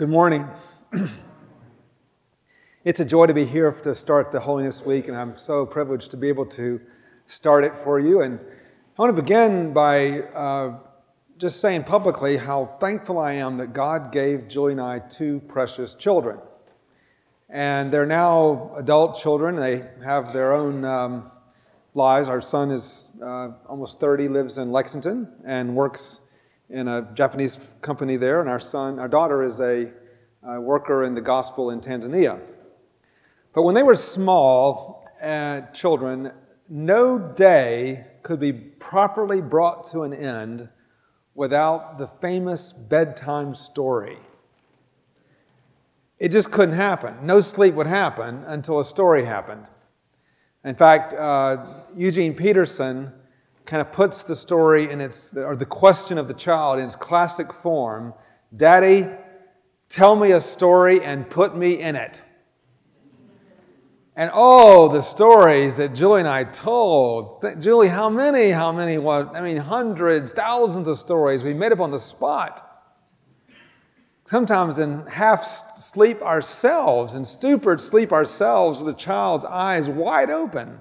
Good morning. it's a joy to be here to start the Holiness Week, and I'm so privileged to be able to start it for you. And I want to begin by uh, just saying publicly how thankful I am that God gave Julie and I two precious children. And they're now adult children, they have their own um, lives. Our son is uh, almost 30, lives in Lexington, and works in a Japanese company there, and our son, our daughter is a, a worker in the gospel in Tanzania. But when they were small uh, children, no day could be properly brought to an end without the famous bedtime story. It just couldn't happen. No sleep would happen until a story happened. In fact, uh, Eugene Peterson kind of puts the story in its, or the question of the child in its classic form Daddy, tell me a story and put me in it. And oh, the stories that Julie and I told. Julie, how many? How many? What? I mean, hundreds, thousands of stories we made up on the spot. Sometimes in half sleep ourselves, in stupid sleep ourselves, with the child's eyes wide open.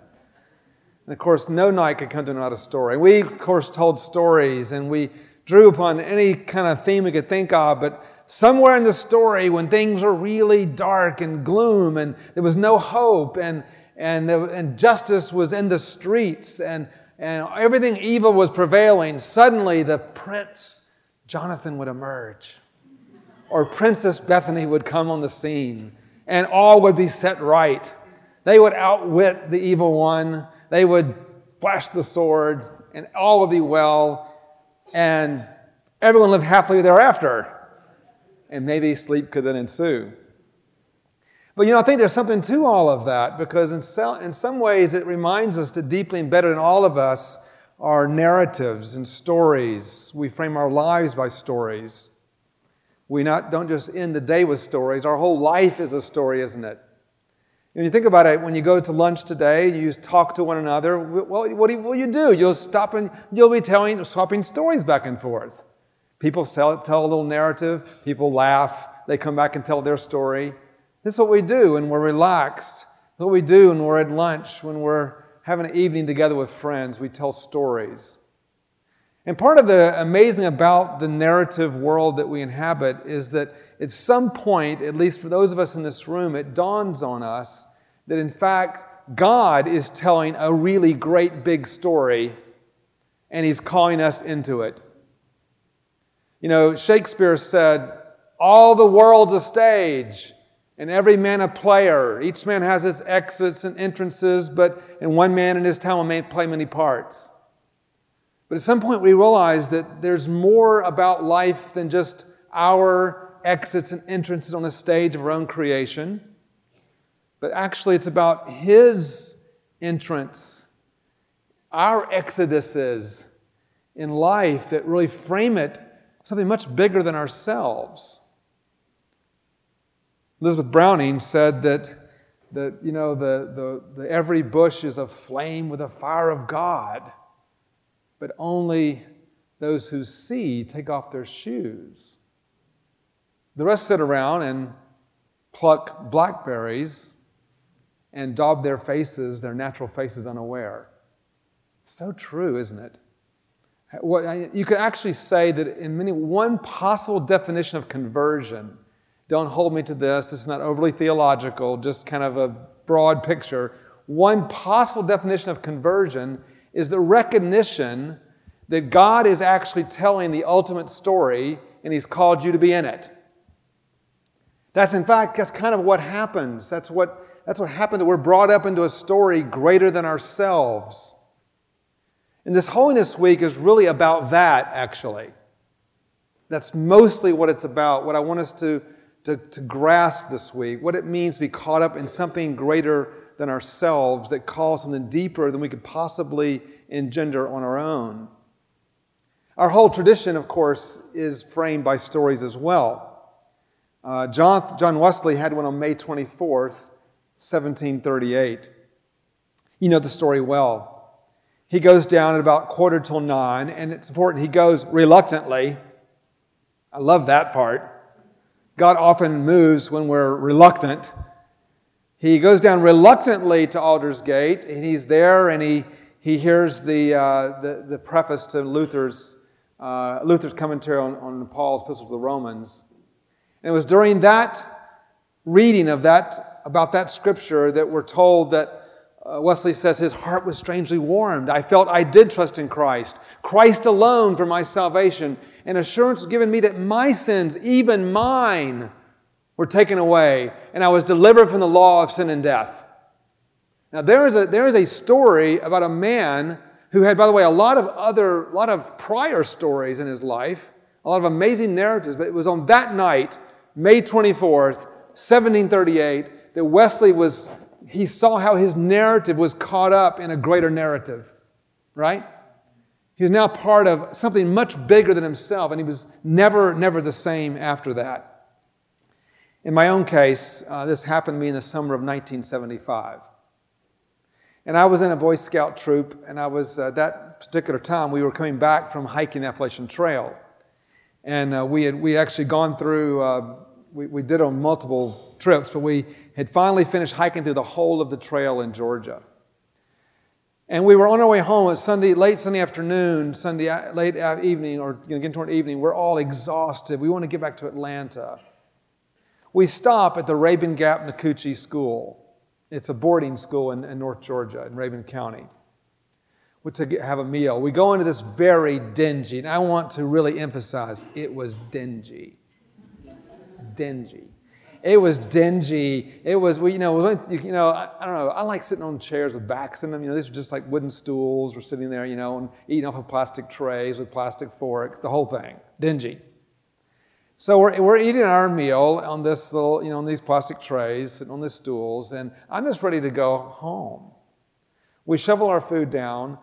And of course, no night could come to not a story. We, of course, told stories and we drew upon any kind of theme we could think of, but somewhere in the story, when things were really dark and gloom and there was no hope and, and, and justice was in the streets and, and everything evil was prevailing, suddenly the prince, Jonathan, would emerge. Or Princess Bethany would come on the scene and all would be set right. They would outwit the evil one they would flash the sword, and all would be well, and everyone lived happily thereafter. And maybe sleep could then ensue. But you know, I think there's something to all of that because in, so, in some ways it reminds us that deeply embedded in all of us are narratives and stories. We frame our lives by stories. We not, don't just end the day with stories. Our whole life is a story, isn't it? When you think about it, when you go to lunch today, you talk to one another. Well, what do you, do you do? You'll stop and you'll be telling, swapping stories back and forth. People tell, tell a little narrative. People laugh. They come back and tell their story. This is what we do when we're relaxed. what we do when we're at lunch, when we're having an evening together with friends. We tell stories. And part of the amazing about the narrative world that we inhabit is that at some point, at least for those of us in this room, it dawns on us that in fact, God is telling a really great big story and He's calling us into it. You know, Shakespeare said, All the world's a stage and every man a player. Each man has his exits and entrances, but in one man in his town may play many parts. But at some point, we realize that there's more about life than just our exits and entrances on a stage of our own creation, but actually it's about His entrance, our exoduses in life that really frame it something much bigger than ourselves. Elizabeth Browning said that, that you know, the, the, the every bush is aflame with the fire of God, but only those who see take off their shoes. The rest sit around and pluck blackberries and daub their faces, their natural faces, unaware. So true, isn't it? You could actually say that in many, one possible definition of conversion, don't hold me to this, this is not overly theological, just kind of a broad picture. One possible definition of conversion is the recognition that God is actually telling the ultimate story and He's called you to be in it. That's in fact, that's kind of what happens. That's what, that's what happened. That we're brought up into a story greater than ourselves. And this Holiness Week is really about that, actually. That's mostly what it's about, what I want us to, to, to grasp this week, what it means to be caught up in something greater than ourselves that calls something deeper than we could possibly engender on our own. Our whole tradition, of course, is framed by stories as well. Uh, John, John Wesley had one on May 24th, 1738. You know the story well. He goes down at about quarter till nine, and it's important. He goes reluctantly. I love that part. God often moves when we're reluctant. He goes down reluctantly to Aldersgate, and he's there and he, he hears the, uh, the, the, preface to Luther's, uh, Luther's commentary on, on Paul's epistle to the Romans. And it was during that reading of that, about that scripture that we're told that uh, Wesley says his heart was strangely warmed. I felt I did trust in Christ, Christ alone for my salvation, and assurance given me that my sins, even mine, were taken away, and I was delivered from the law of sin and death. Now, there is a, there is a story about a man who had, by the way, a lot of other, a lot of prior stories in his life, a lot of amazing narratives, but it was on that night, May 24th, 1738, that Wesley was, he saw how his narrative was caught up in a greater narrative, right? He was now part of something much bigger than himself, and he was never, never the same after that. In my own case, uh, this happened to me in the summer of 1975. And I was in a Boy Scout troop, and I was, uh, that particular time, we were coming back from hiking the Appalachian Trail. And uh, we had we actually gone through, uh, we, we did on multiple trips, but we had finally finished hiking through the whole of the trail in Georgia. And we were on our way home. It's Sunday, late Sunday afternoon, Sunday uh, late uh, evening, or you know, getting toward evening. We're all exhausted. We want to get back to Atlanta. We stop at the Rabun Gap Nacoochee School. It's a boarding school in, in North Georgia, in Rabun County. To have a meal. We go into this very dingy, and I want to really emphasize it was dingy. dingy. It was dingy. It was, you know, you know, I, I, don't know. I like sitting on chairs with backs in them. You know, these are just like wooden stools. We're sitting there, you know, and eating off of plastic trays with plastic forks. The whole thing, dingy. So we're, we're eating our meal on this little, you know, on these plastic trays, sitting on these stools, and I'm just ready to go home. We shovel our food down,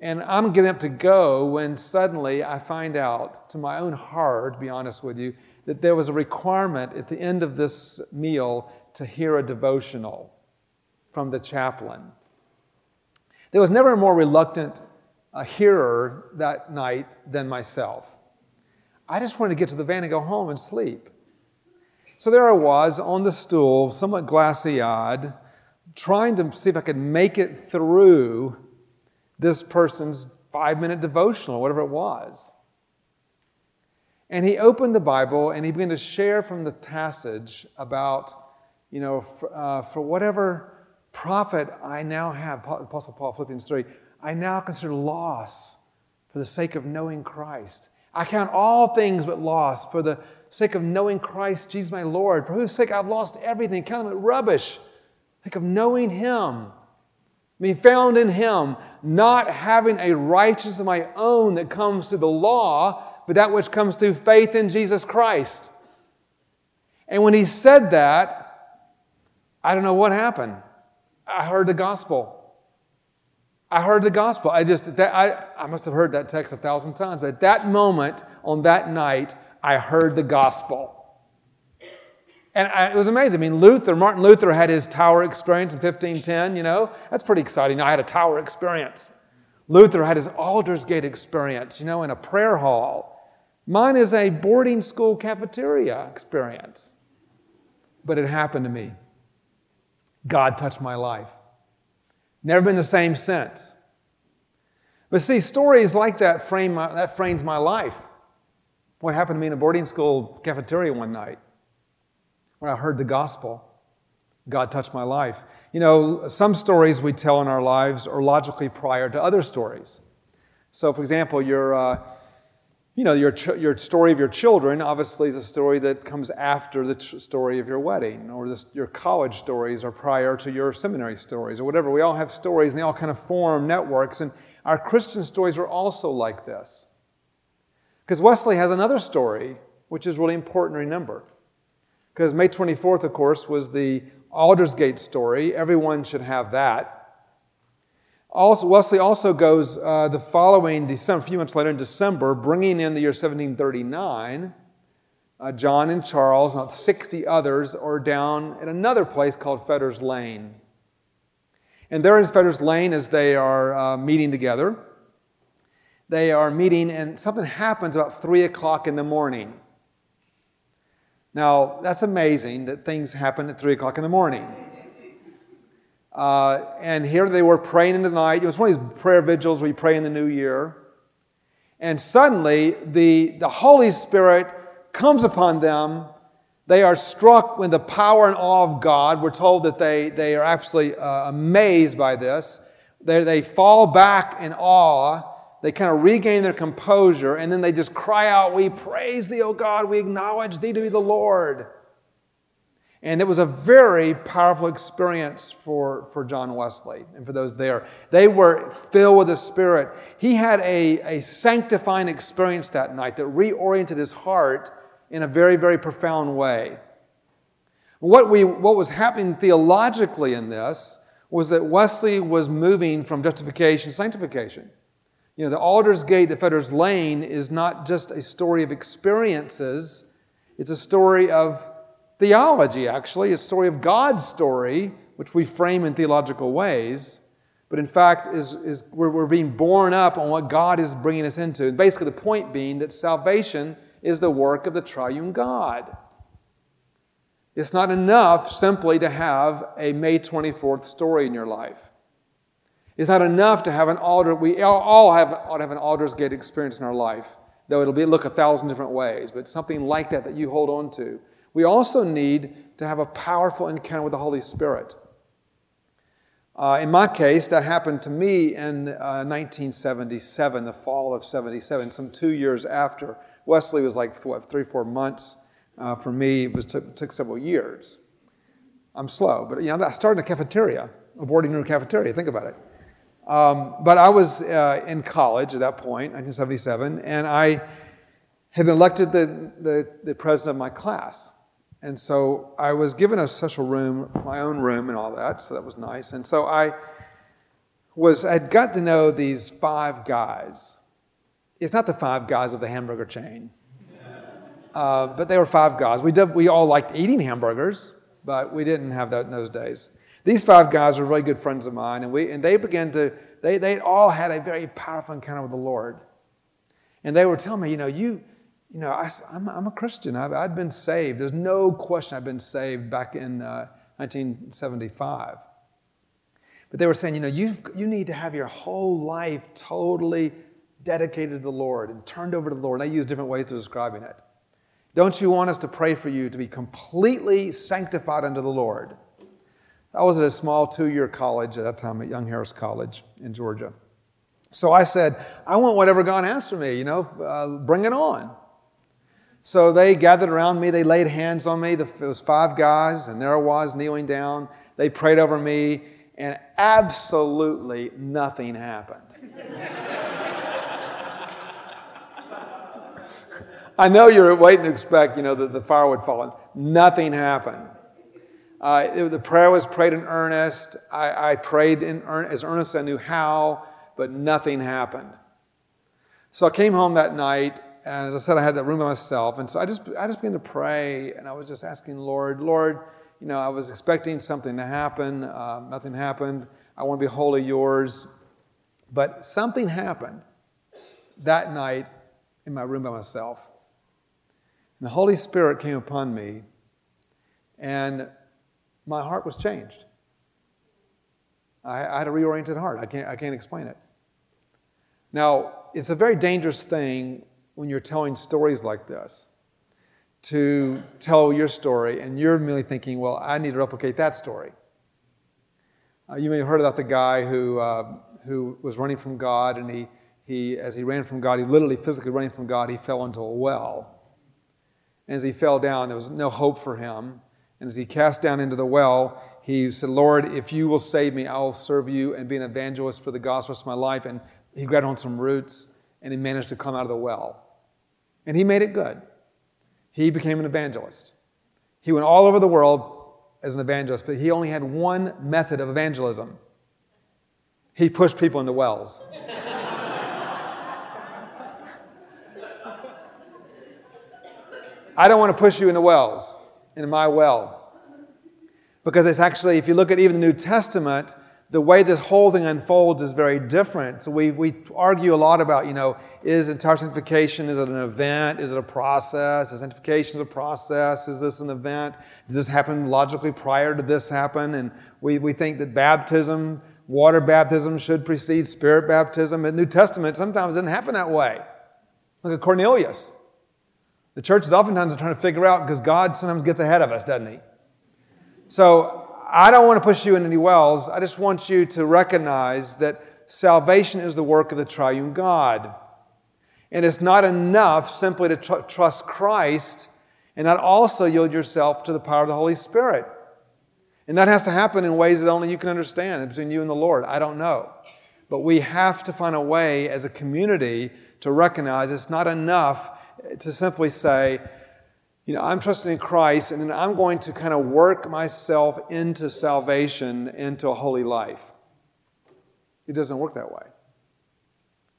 and I'm getting up to go when suddenly I find out, to my own horror, to be honest with you, that there was a requirement at the end of this meal to hear a devotional from the chaplain. There was never a more reluctant a hearer that night than myself. I just wanted to get to the van and go home and sleep. So there I was on the stool, somewhat glassy eyed, trying to see if I could make it through this person's five minute devotional, whatever it was. And he opened the Bible and he began to share from the passage about, you know, for, uh, for whatever profit I now have, Apostle Paul, Philippians 3, I now consider loss for the sake of knowing Christ. I count all things but loss for the sake of knowing Christ, Jesus my Lord, for whose sake I've lost everything, count them rubbish, Think of knowing Him, being found in Him, not having a righteousness of my own that comes through the law, but that which comes through faith in Jesus Christ. And when he said that, I don't know what happened. I heard the gospel. I heard the gospel. I just, that, I, I must have heard that text a thousand times, but at that moment, on that night, I heard the gospel. And I, it was amazing. I mean, Luther, Martin Luther had his tower experience in 1510, you know? That's pretty exciting. I had a tower experience. Luther had his Aldersgate experience, you know, in a prayer hall. Mine is a boarding school cafeteria experience. But it happened to me. God touched my life. Never been the same since. But see, stories like that frame my, that frames my life. What happened to me in a boarding school cafeteria one night when I heard the gospel? God touched my life. You know, some stories we tell in our lives are logically prior to other stories. So, for example, you're. Uh, you know, your, your story of your children obviously is a story that comes after the story of your wedding, or this, your college stories are prior to your seminary stories, or whatever. We all have stories, and they all kind of form networks. And our Christian stories are also like this. Because Wesley has another story, which is really important to remember. Because May 24th, of course, was the Aldersgate story. Everyone should have that. Also, Wesley also goes uh, the following December, a few months later in December, bringing in the year 1739. Uh, John and Charles, about 60 others, are down at another place called Fetter's Lane. And there in Fetter's Lane, as they are uh, meeting together, they are meeting, and something happens about 3 o'clock in the morning. Now, that's amazing that things happen at 3 o'clock in the morning. Uh, and here they were praying in the night. It was one of these prayer vigils we pray in the new year. And suddenly, the, the Holy Spirit comes upon them. They are struck with the power and awe of God. We're told that they, they are absolutely uh, amazed by this. They, they fall back in awe. They kind of regain their composure, and then they just cry out, We praise thee, O God. We acknowledge thee to be the Lord. And it was a very powerful experience for, for John Wesley and for those there. They were filled with the Spirit. He had a, a sanctifying experience that night that reoriented his heart in a very, very profound way. What, we, what was happening theologically in this was that Wesley was moving from justification to sanctification. You know, the Aldersgate, the Fetter's Lane is not just a story of experiences, it's a story of theology, actually, a story of God's story, which we frame in theological ways, but in fact, is, is we're, we're being born up on what God is bringing us into. Basically, the point being that salvation is the work of the triune God. It's not enough simply to have a May 24th story in your life. It's not enough to have an altar. We all have, ought to have an Aldersgate experience in our life, though it'll be, look a thousand different ways, but something like that that you hold on to. We also need to have a powerful encounter with the Holy Spirit. Uh, in my case, that happened to me in uh, 1977, the fall of 77, some two years after. Wesley was like, what, three, four months. Uh, for me, it, was, took, took several years. I'm slow, but you know, I started in a cafeteria, a boarding room cafeteria. Think about it. Um, but I was uh, in college at that point, 1977, and I had been elected the, the, the president of my class. And so I was given a special room, my own room, and all that, so that was nice. And so I was, I'd got to know these five guys. It's not the five guys of the hamburger chain, uh, but they were five guys. We, did, we all liked eating hamburgers, but we didn't have that in those days. These five guys were really good friends of mine, and, we, and they began to, they, they all had a very powerful encounter with the Lord. And they were telling me, you know, you, you know, I, am I'm a Christian. I've, I'd been saved. There's no question I've been saved back in uh, 1975. But they were saying, you know, you you need to have your whole life totally dedicated to the Lord and turned over to the Lord. And I use different ways of describing it. Don't you want us to pray for you to be completely sanctified unto the Lord? I was at a small two year college at that time at Young Harris College in Georgia. So I said, I want whatever God has for me, you know, uh, bring it on. So they gathered around me, they laid hands on me. It was five guys, and there I was kneeling down. They prayed over me, and absolutely nothing happened. I know you're waiting to expect, you know, that the fire would fall. Nothing happened. Uh, it, the prayer was prayed in earnest. I, I prayed in as earnest as I knew how, but nothing happened. So I came home that night, and as I said, I had that room by myself. And so I just, I just began to pray, and I was just asking Lord, Lord, you know, I was expecting something to happen. Uh, nothing happened. I want to be wholly yours. But something happened that night in my room by myself. And the Holy Spirit came upon me, and my heart was changed. I, I had a reoriented heart. I can't, I can't explain it. Now, it's a very dangerous thing when you're telling stories like this to tell your story and you're merely thinking, well, I need to replicate that story. Uh, you may have heard about the guy who, uh, who was running from God, and he, he, as he ran from God, he literally physically running from God, he fell into a well. And as he fell down, there was no hope for him. And as he cast down into the well, he said, Lord, if you will save me, I will serve you and be an evangelist for the gospel of my life. And he grabbed on some roots and he managed to come out of the well. And he made it good. He became an evangelist. He went all over the world as an evangelist, but he only had one method of evangelism he pushed people into wells. I don't want to push you into wells, into my well. Because it's actually, if you look at even the New Testament, the way this whole thing unfolds is very different. So we, we argue a lot about, you know, is entire sanctification, is it an event? Is it a process? Is sanctification a process? Is this an event? Does this happen logically prior to this happen? And we, we think that baptism, water baptism should precede spirit baptism. In the New Testament, sometimes it didn't happen that way. Look at Cornelius. The church is oftentimes trying to figure out because God sometimes gets ahead of us, doesn't he? So I don't want to push you in any wells. I just want you to recognize that salvation is the work of the triune God. And it's not enough simply to tr- trust Christ and not also yield yourself to the power of the Holy Spirit. And that has to happen in ways that only you can understand between you and the Lord. I don't know. But we have to find a way as a community to recognize it's not enough to simply say, you know, I'm trusting in Christ, and then I'm going to kind of work myself into salvation, into a holy life. It doesn't work that way.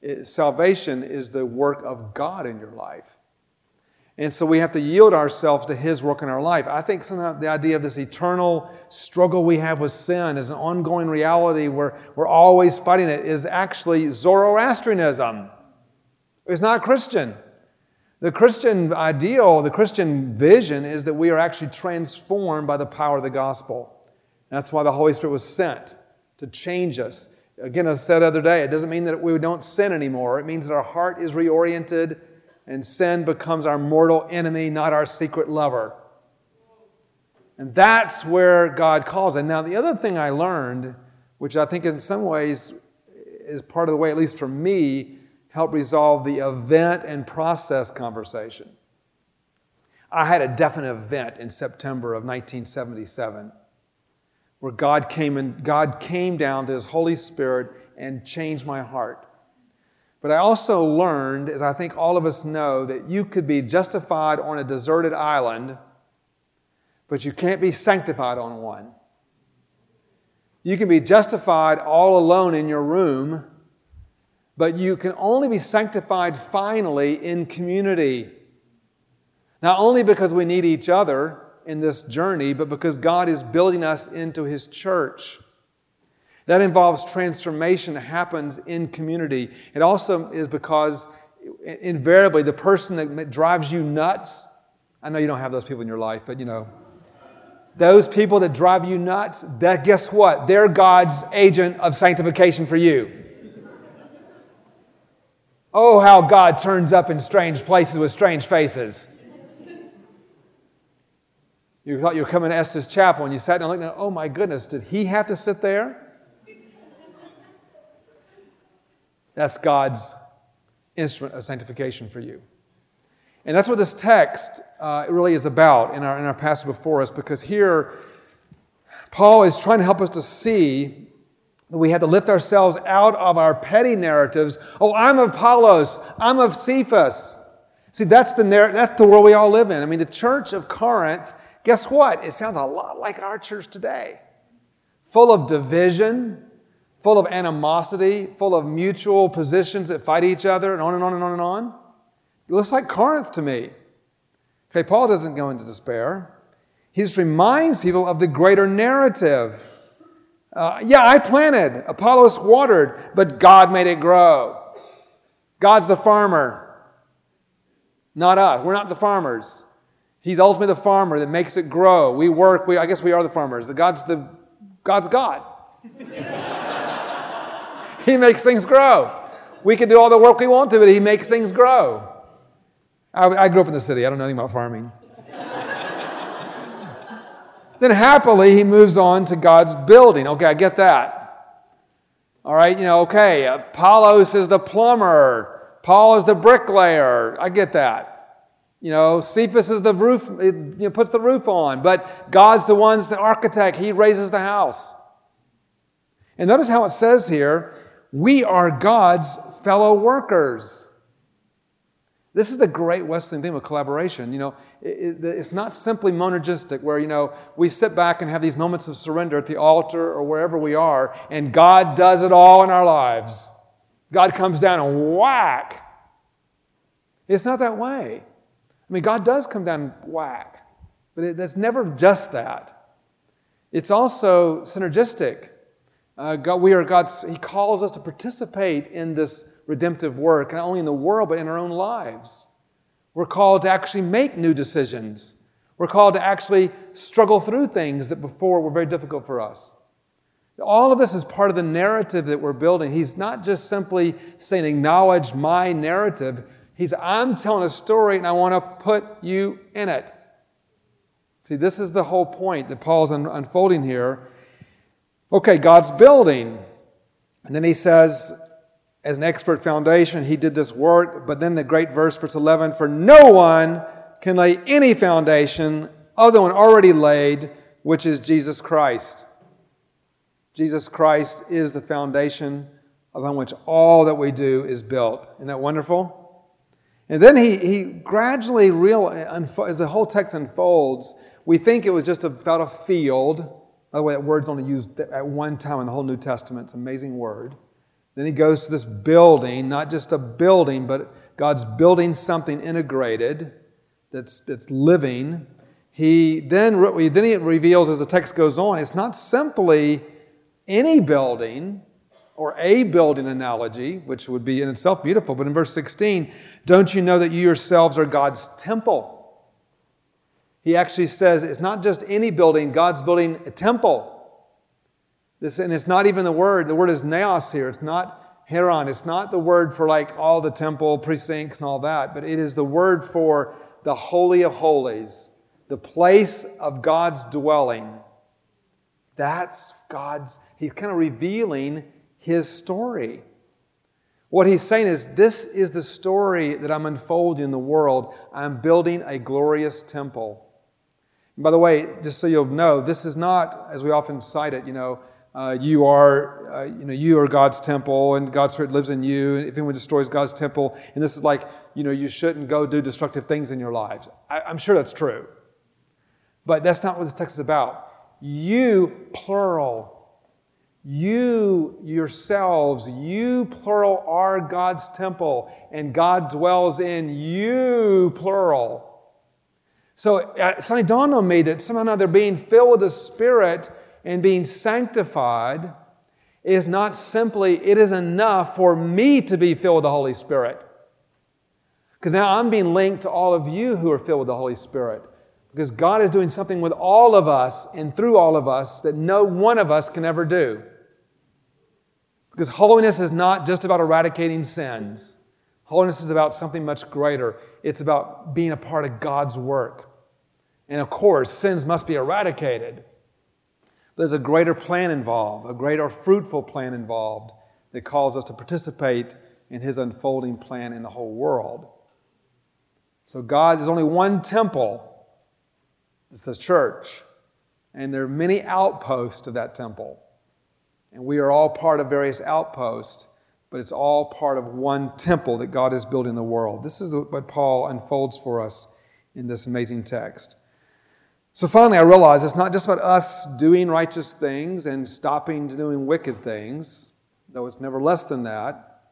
It, salvation is the work of God in your life. And so we have to yield ourselves to His work in our life. I think sometimes the idea of this eternal struggle we have with sin is an ongoing reality where we're always fighting it is actually Zoroastrianism. It's not Christian. The Christian ideal, the Christian vision is that we are actually transformed by the power of the gospel. That's why the Holy Spirit was sent to change us. Again, as I said the other day, it doesn't mean that we don't sin anymore. It means that our heart is reoriented and sin becomes our mortal enemy, not our secret lover. And that's where God calls it. Now, the other thing I learned, which I think in some ways is part of the way, at least for me, help resolve the event and process conversation. I had a definite event in September of 1977 where God came and God came down to his Holy Spirit and changed my heart. But I also learned, as I think all of us know, that you could be justified on a deserted island, but you can't be sanctified on one. You can be justified all alone in your room, but you can only be sanctified finally in community. Not only because we need each other in this journey, but because God is building us into His church. That involves transformation that happens in community. It also is because invariably the person that drives you nuts, I know you don't have those people in your life, but you know, those people that drive you nuts, that guess what? They're God's agent of sanctification for you. Oh, how God turns up in strange places with strange faces. You thought you were coming to Estes Chapel and you sat down looking, oh my goodness, did he have to sit there? That's God's instrument of sanctification for you. And that's what this text uh, really is about in our, in our passage before us, because here Paul is trying to help us to see we had to lift ourselves out of our petty narratives. Oh, I'm of Apollos. I'm of Cephas. See, that's the, narr- that's the world we all live in. I mean, the church of Corinth, guess what? It sounds a lot like our church today. Full of division, full of animosity, full of mutual positions that fight each other, and on and on and on and on. It looks like Corinth to me. Okay, Paul doesn't go into despair. He just reminds people of the greater narrative. Uh, yeah, I planted, Apollos watered, but God made it grow. God's the farmer, not us. We're not the farmers. He's ultimately the farmer that makes it grow. We work, we, I guess we are the farmers. God's, the, God's God. he makes things grow. We can do all the work we want to, but He makes things grow. I, I grew up in the city. I don't know anything about farming. Then happily, he moves on to God's building. Okay, I get that. All right, you know, okay, uh, Apollos is the plumber, Paul is the bricklayer. I get that. You know, Cephas is the roof, it, you know, puts the roof on, but God's the one's the architect, he raises the house. And notice how it says here, we are God's fellow workers. This is the great Wesleyan theme of collaboration. You know, it, it's not simply monergistic, where, you know, we sit back and have these moments of surrender at the altar or wherever we are, and God does it all in our lives. God comes down and whack. It's not that way. I mean, God does come down and whack, but it, it's never just that. It's also synergistic. Uh, God, we are God's, He calls us to participate in this redemptive work, not only in the world, but in our own lives. We're called to actually make new decisions. We're called to actually struggle through things that before were very difficult for us. All of this is part of the narrative that we're building. He's not just simply saying, acknowledge my narrative. He's, I'm telling a story and I want to put you in it. See, this is the whole point that Paul's un- unfolding here. Okay, God's building. And then he says, as an expert foundation, he did this work. But then the great verse, verse 11 For no one can lay any foundation other than already laid, which is Jesus Christ. Jesus Christ is the foundation upon which all that we do is built. Isn't that wonderful? And then he, he gradually, real, as the whole text unfolds, we think it was just about a field. By the way, that word's only used at one time in the whole New Testament. It's an amazing word. Then he goes to this building, not just a building, but God's building something integrated that's, that's living. He then, then he reveals as the text goes on, it's not simply any building or a building analogy, which would be in itself beautiful, but in verse 16, don't you know that you yourselves are God's temple? He actually says it's not just any building, God's building a temple. This, and it's not even the word, the word is naos here. It's not hieron. It's not the word for like all the temple precincts and all that, but it is the word for the Holy of Holies, the place of God's dwelling. That's God's, he's kind of revealing his story. What he's saying is, this is the story that I'm unfolding in the world. I'm building a glorious temple. And by the way, just so you'll know, this is not, as we often cite it, you know, uh, you are, uh, you know, you are God's temple, and God's Spirit lives in you. And if anyone destroys God's temple, and this is like, you know, you shouldn't go do destructive things in your lives. I, I'm sure that's true, but that's not what this text is about. You, plural, you yourselves, you, plural, are God's temple, and God dwells in you, plural. So uh, suddenly dawned on me that somehow they're being filled with the Spirit and being sanctified is not simply, it is enough for me to be filled with the Holy Spirit. Because now I'm being linked to all of you who are filled with the Holy Spirit. Because God is doing something with all of us and through all of us that no one of us can ever do. Because holiness is not just about eradicating sins, holiness is about something much greater. It's about being a part of God's work. And of course, sins must be eradicated. There's a greater plan involved, a greater fruitful plan involved that calls us to participate in His unfolding plan in the whole world. So, God, there's only one temple, it's the church, and there are many outposts of that temple. And we are all part of various outposts, but it's all part of one temple that God is building in the world. This is what Paul unfolds for us in this amazing text. So finally, I realized it's not just about us doing righteous things and stopping doing wicked things, though it's never less than that.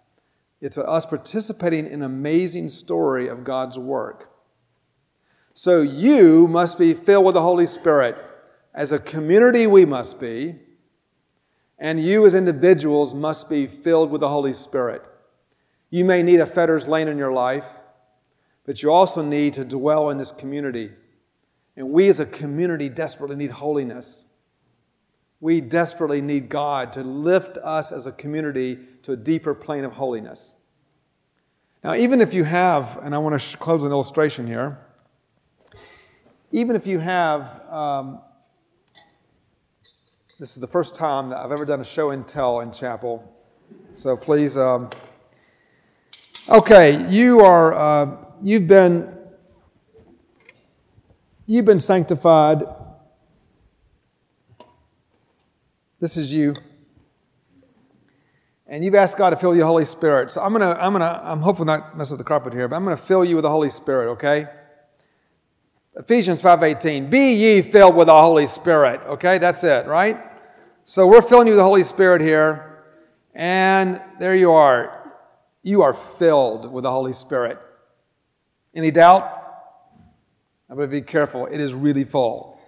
It's about us participating in an amazing story of God's work. So you must be filled with the Holy Spirit. As a community, we must be. And you, as individuals, must be filled with the Holy Spirit. You may need a Fetters Lane in your life, but you also need to dwell in this community and we as a community desperately need holiness. We desperately need God to lift us as a community to a deeper plane of holiness. Now, even if you have, and I want to close an illustration here, even if you have, um, this is the first time that I've ever done a show and tell in chapel, so please, um, okay, you are, uh, you've been You've been sanctified. This is you. And you've asked God to fill you with the Holy Spirit. So I'm gonna, I'm gonna, I'm hopefully not mess up the carpet here, but I'm gonna fill you with the Holy Spirit, okay? Ephesians 5:18. Be ye filled with the Holy Spirit. Okay, that's it, right? So we're filling you with the Holy Spirit here, and there you are. You are filled with the Holy Spirit. Any doubt? I'm going to be careful. It is really full.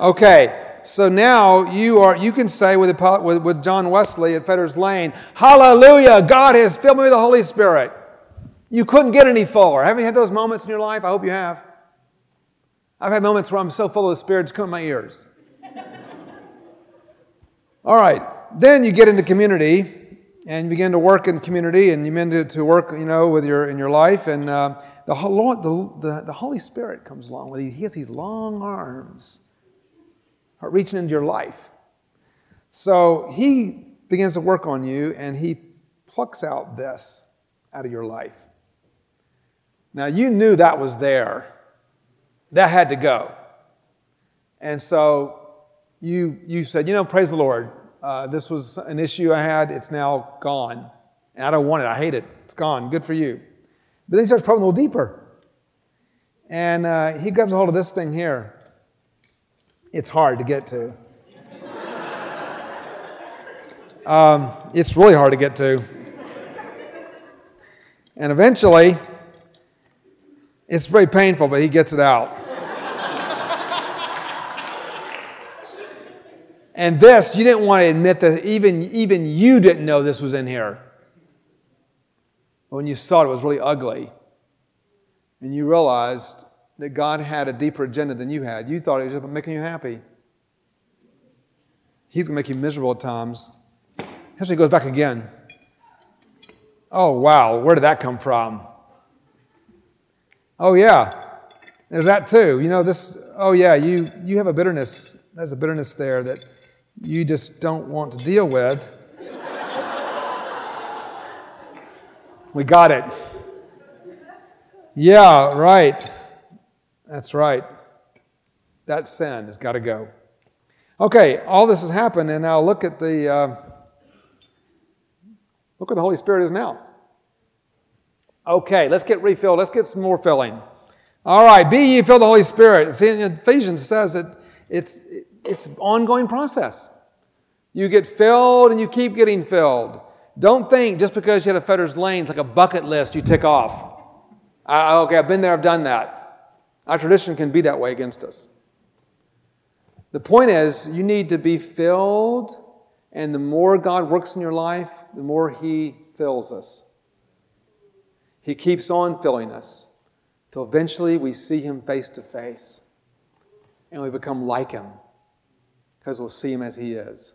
Okay. so now you are you can say with, with, with John Wesley at Fetter's Lane, Hallelujah, God has filled me with the Holy Spirit. You couldn't get any fuller. Haven't you had those moments in your life? I hope you have. I've had moments where I'm so full of the Spirit, it's coming in my ears. All right, then you get into community and you begin to work in community and you begin to, to work, you know, with your in your life and uh, the, Lord, the, the, the Holy Spirit comes along with you. He has these long arms reaching into your life. So he begins to work on you and he plucks out this out of your life. Now, you knew that was there, that had to go. And so you, you said, you know, praise the Lord. Uh, this was an issue I had, it's now gone. And I don't want it, I hate it. It's gone. Good for you. But then he starts probing a little deeper. And uh, he grabs a hold of this thing here. It's hard to get to. Um, it's really hard to get to. And eventually, it's very painful, but he gets it out. and this, you didn't want to admit that even, even you didn't know this was in here when you saw it, it was really ugly. And you realized that God had a deeper agenda than you had. You thought He was just making you happy. He's going to make you miserable at times. He goes back again. Oh, wow, where did that come from? Oh, yeah, there's that too. You know, this, oh, yeah, you, you have a bitterness. There's a bitterness there that you just don't want to deal with. We got it. Yeah, right. That's right. That sin has got to go. Okay, all this has happened, and now look at the uh, look what the Holy Spirit is now. Okay, let's get refilled. Let's get some more filling. All right, be ye filled the Holy Spirit. See, Ephesians says that it's it's ongoing process. You get filled and you keep getting filled. Don't think just because you had a Fetter's Lane, it's like a bucket list you tick off. I, okay, I've been there, I've done that. Our tradition can be that way against us. The point is, you need to be filled, and the more God works in your life, the more He fills us. He keeps on filling us till eventually we see Him face to face and we become like Him because we'll see Him as He is.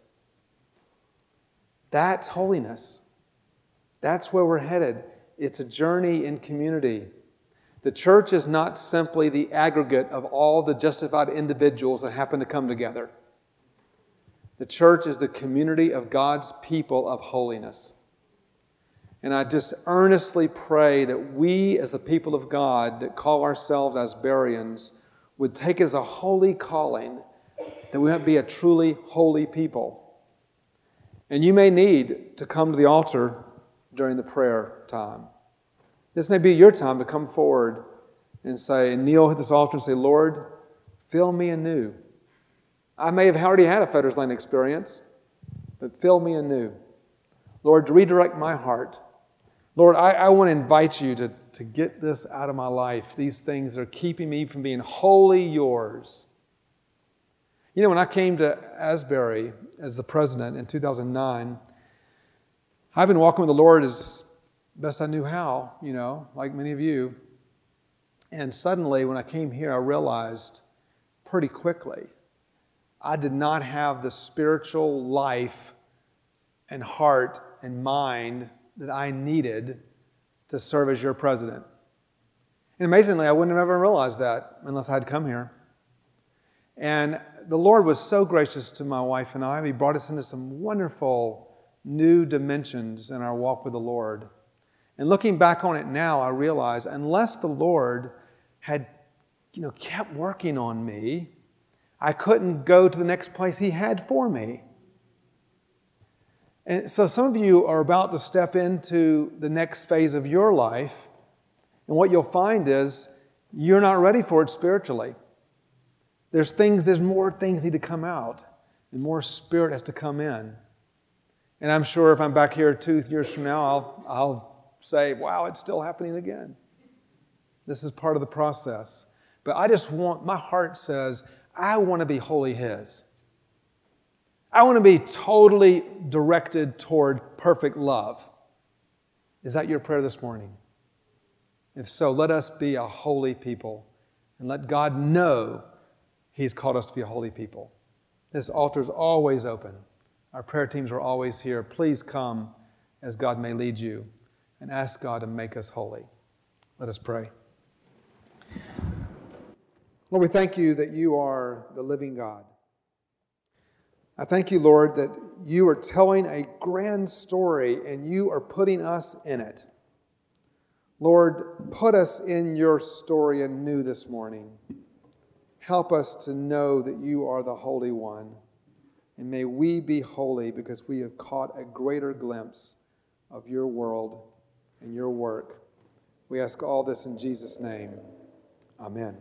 That's holiness. That's where we're headed. It's a journey in community. The church is not simply the aggregate of all the justified individuals that happen to come together. The church is the community of God's people of holiness. And I just earnestly pray that we, as the people of God that call ourselves Asburyans, would take it as a holy calling, that we might be a truly holy people. And you may need to come to the altar during the prayer time. This may be your time to come forward and say, and kneel at this altar and say, Lord, fill me anew. I may have already had a Fetter's Lane experience, but fill me anew. Lord, redirect my heart. Lord, I, I want to invite you to, to get this out of my life, these things that are keeping me from being wholly yours. You know, when I came to Asbury as the president in 2009, I've been walking with the Lord as best I knew how, you know, like many of you. And suddenly, when I came here, I realized pretty quickly I did not have the spiritual life and heart and mind that I needed to serve as your president. And amazingly, I wouldn't have ever realized that unless I had come here. And the Lord was so gracious to my wife and I. He brought us into some wonderful new dimensions in our walk with the Lord. And looking back on it now, I realize unless the Lord had you know, kept working on me, I couldn't go to the next place He had for me. And so some of you are about to step into the next phase of your life, and what you'll find is you're not ready for it spiritually. There's things, there's more things need to come out, and more spirit has to come in. And I'm sure if I'm back here two years from now, I'll, I'll say, wow, it's still happening again. This is part of the process. But I just want, my heart says, I want to be wholly His. I want to be totally directed toward perfect love. Is that your prayer this morning? If so, let us be a holy people and let God know He's called us to be a holy people. This altar is always open. Our prayer teams are always here. Please come as God may lead you and ask God to make us holy. Let us pray. Lord, we thank you that you are the living God. I thank you, Lord, that you are telling a grand story and you are putting us in it. Lord, put us in your story anew this morning. Help us to know that you are the Holy One. And may we be holy because we have caught a greater glimpse of your world and your work. We ask all this in Jesus' name. Amen.